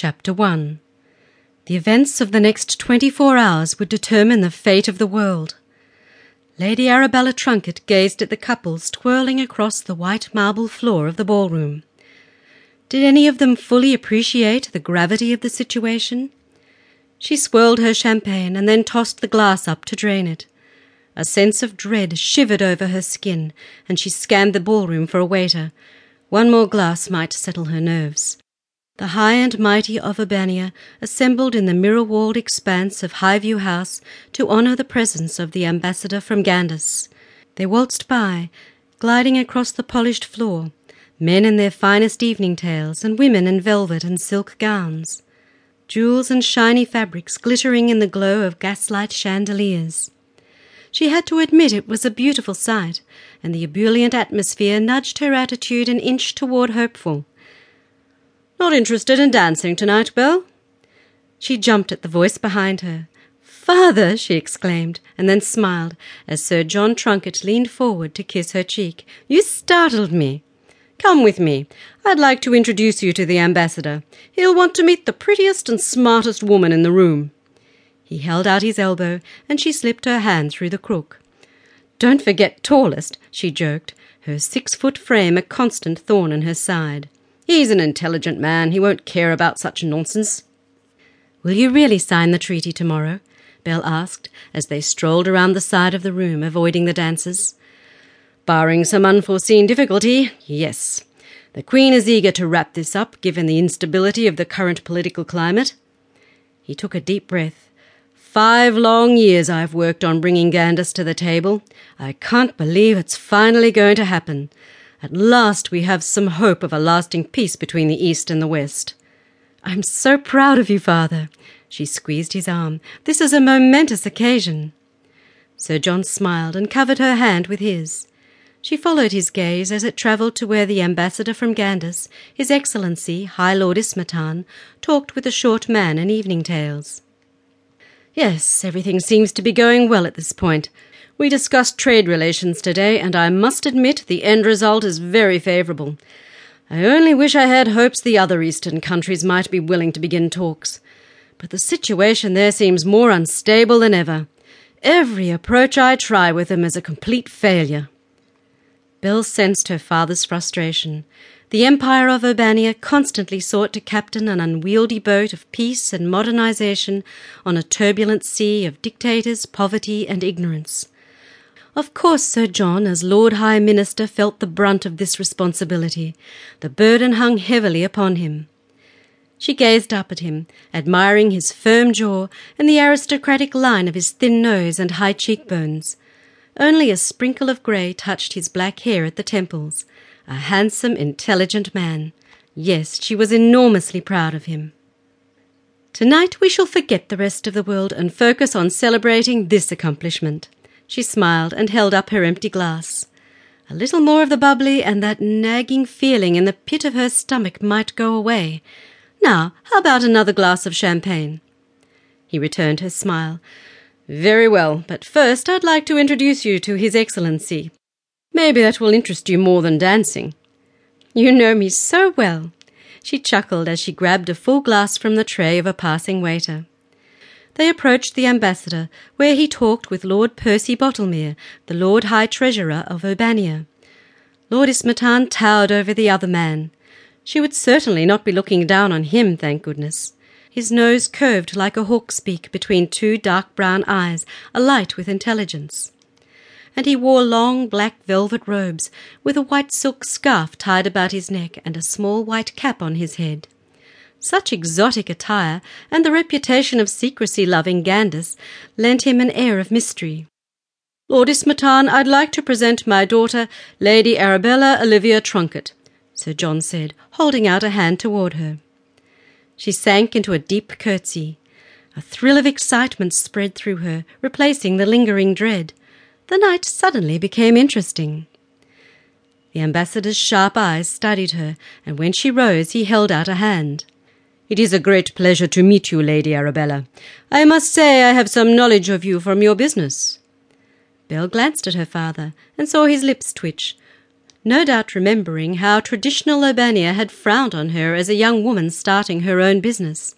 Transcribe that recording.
Chapter 1 The events of the next twenty-four hours would determine the fate of the world. Lady Arabella Trunkett gazed at the couples twirling across the white marble floor of the ballroom. Did any of them fully appreciate the gravity of the situation? She swirled her champagne and then tossed the glass up to drain it. A sense of dread shivered over her skin, and she scanned the ballroom for a waiter. One more glass might settle her nerves. The high and mighty of Urbannia assembled in the mirror-walled expanse of Highview House to honour the presence of the ambassador from Gandiss. They waltzed by, gliding across the polished floor, men in their finest evening tails and women in velvet and silk gowns, jewels and shiny fabrics glittering in the glow of gaslight chandeliers. She had to admit it was a beautiful sight, and the ebullient atmosphere nudged her attitude an inch toward hopeful. Not interested in dancing tonight, Belle? She jumped at the voice behind her. Father! she exclaimed, and then smiled as Sir John Trunkett leaned forward to kiss her cheek. You startled me. Come with me. I'd like to introduce you to the ambassador. He'll want to meet the prettiest and smartest woman in the room. He held out his elbow, and she slipped her hand through the crook. Don't forget tallest, she joked, her six-foot frame a constant thorn in her side. He's an intelligent man. He won't care about such nonsense. Will you really sign the treaty tomorrow? Belle asked, as they strolled around the side of the room, avoiding the dancers. Barring some unforeseen difficulty, yes. The Queen is eager to wrap this up, given the instability of the current political climate. He took a deep breath. Five long years I've worked on bringing Gandiss to the table. I can't believe it's finally going to happen. At last we have some hope of a lasting peace between the East and the West. I'm so proud of you, father. She squeezed his arm. This is a momentous occasion. Sir John smiled and covered her hand with his. She followed his gaze as it travelled to where the ambassador from Gandiss, His Excellency High Lord Ismatan, talked with a short man in evening tails. Yes, everything seems to be going well at this point. We discussed trade relations today, and I must admit the end result is very favourable. I only wish I had hopes the other eastern countries might be willing to begin talks. But the situation there seems more unstable than ever. Every approach I try with them is a complete failure. Belle sensed her father's frustration. The Empire of Urbannia constantly sought to captain an unwieldy boat of peace and modernization on a turbulent sea of dictators, poverty, and ignorance. Of course, Sir John, as Lord High Minister, felt the brunt of this responsibility. The burden hung heavily upon him. She gazed up at him, admiring his firm jaw and the aristocratic line of his thin nose and high cheekbones. Only a sprinkle of grey touched his black hair at the temples. A handsome, intelligent man. Yes, she was enormously proud of him. Tonight we shall forget the rest of the world and focus on celebrating this accomplishment. She smiled and held up her empty glass. A little more of the bubbly, and that nagging feeling in the pit of her stomach might go away. Now, how about another glass of champagne? He returned her smile. Very well, but first I'd like to introduce you to His Excellency. Maybe that will interest you more than dancing. You know me so well. She chuckled as she grabbed a full glass from the tray of a passing waiter they approached the ambassador, where he talked with Lord Percy Bottlemere, the Lord High Treasurer of Urbannia. Lord Ismatan towered over the other man. She would certainly not be looking down on him, thank goodness. His nose curved like a hawk's beak between two dark brown eyes, alight with intelligence. And he wore long black velvet robes, with a white silk scarf tied about his neck and a small white cap on his head. Such exotic attire, and the reputation of secrecy-loving Gandiss, lent him an air of mystery. Lord Ismatan, I'd like to present my daughter, Lady Arabella Olivia Trunkett, Sir John said, holding out a hand toward her. She sank into a deep curtsy. A thrill of excitement spread through her, replacing the lingering dread. The night suddenly became interesting. The ambassador's sharp eyes studied her, and when she rose he held out a hand. It is a great pleasure to meet you, Lady Arabella. I must say I have some knowledge of you from your business. Belle glanced at her father and saw his lips twitch. no doubt remembering how traditional Urbannia had frowned on her as a young woman starting her own business.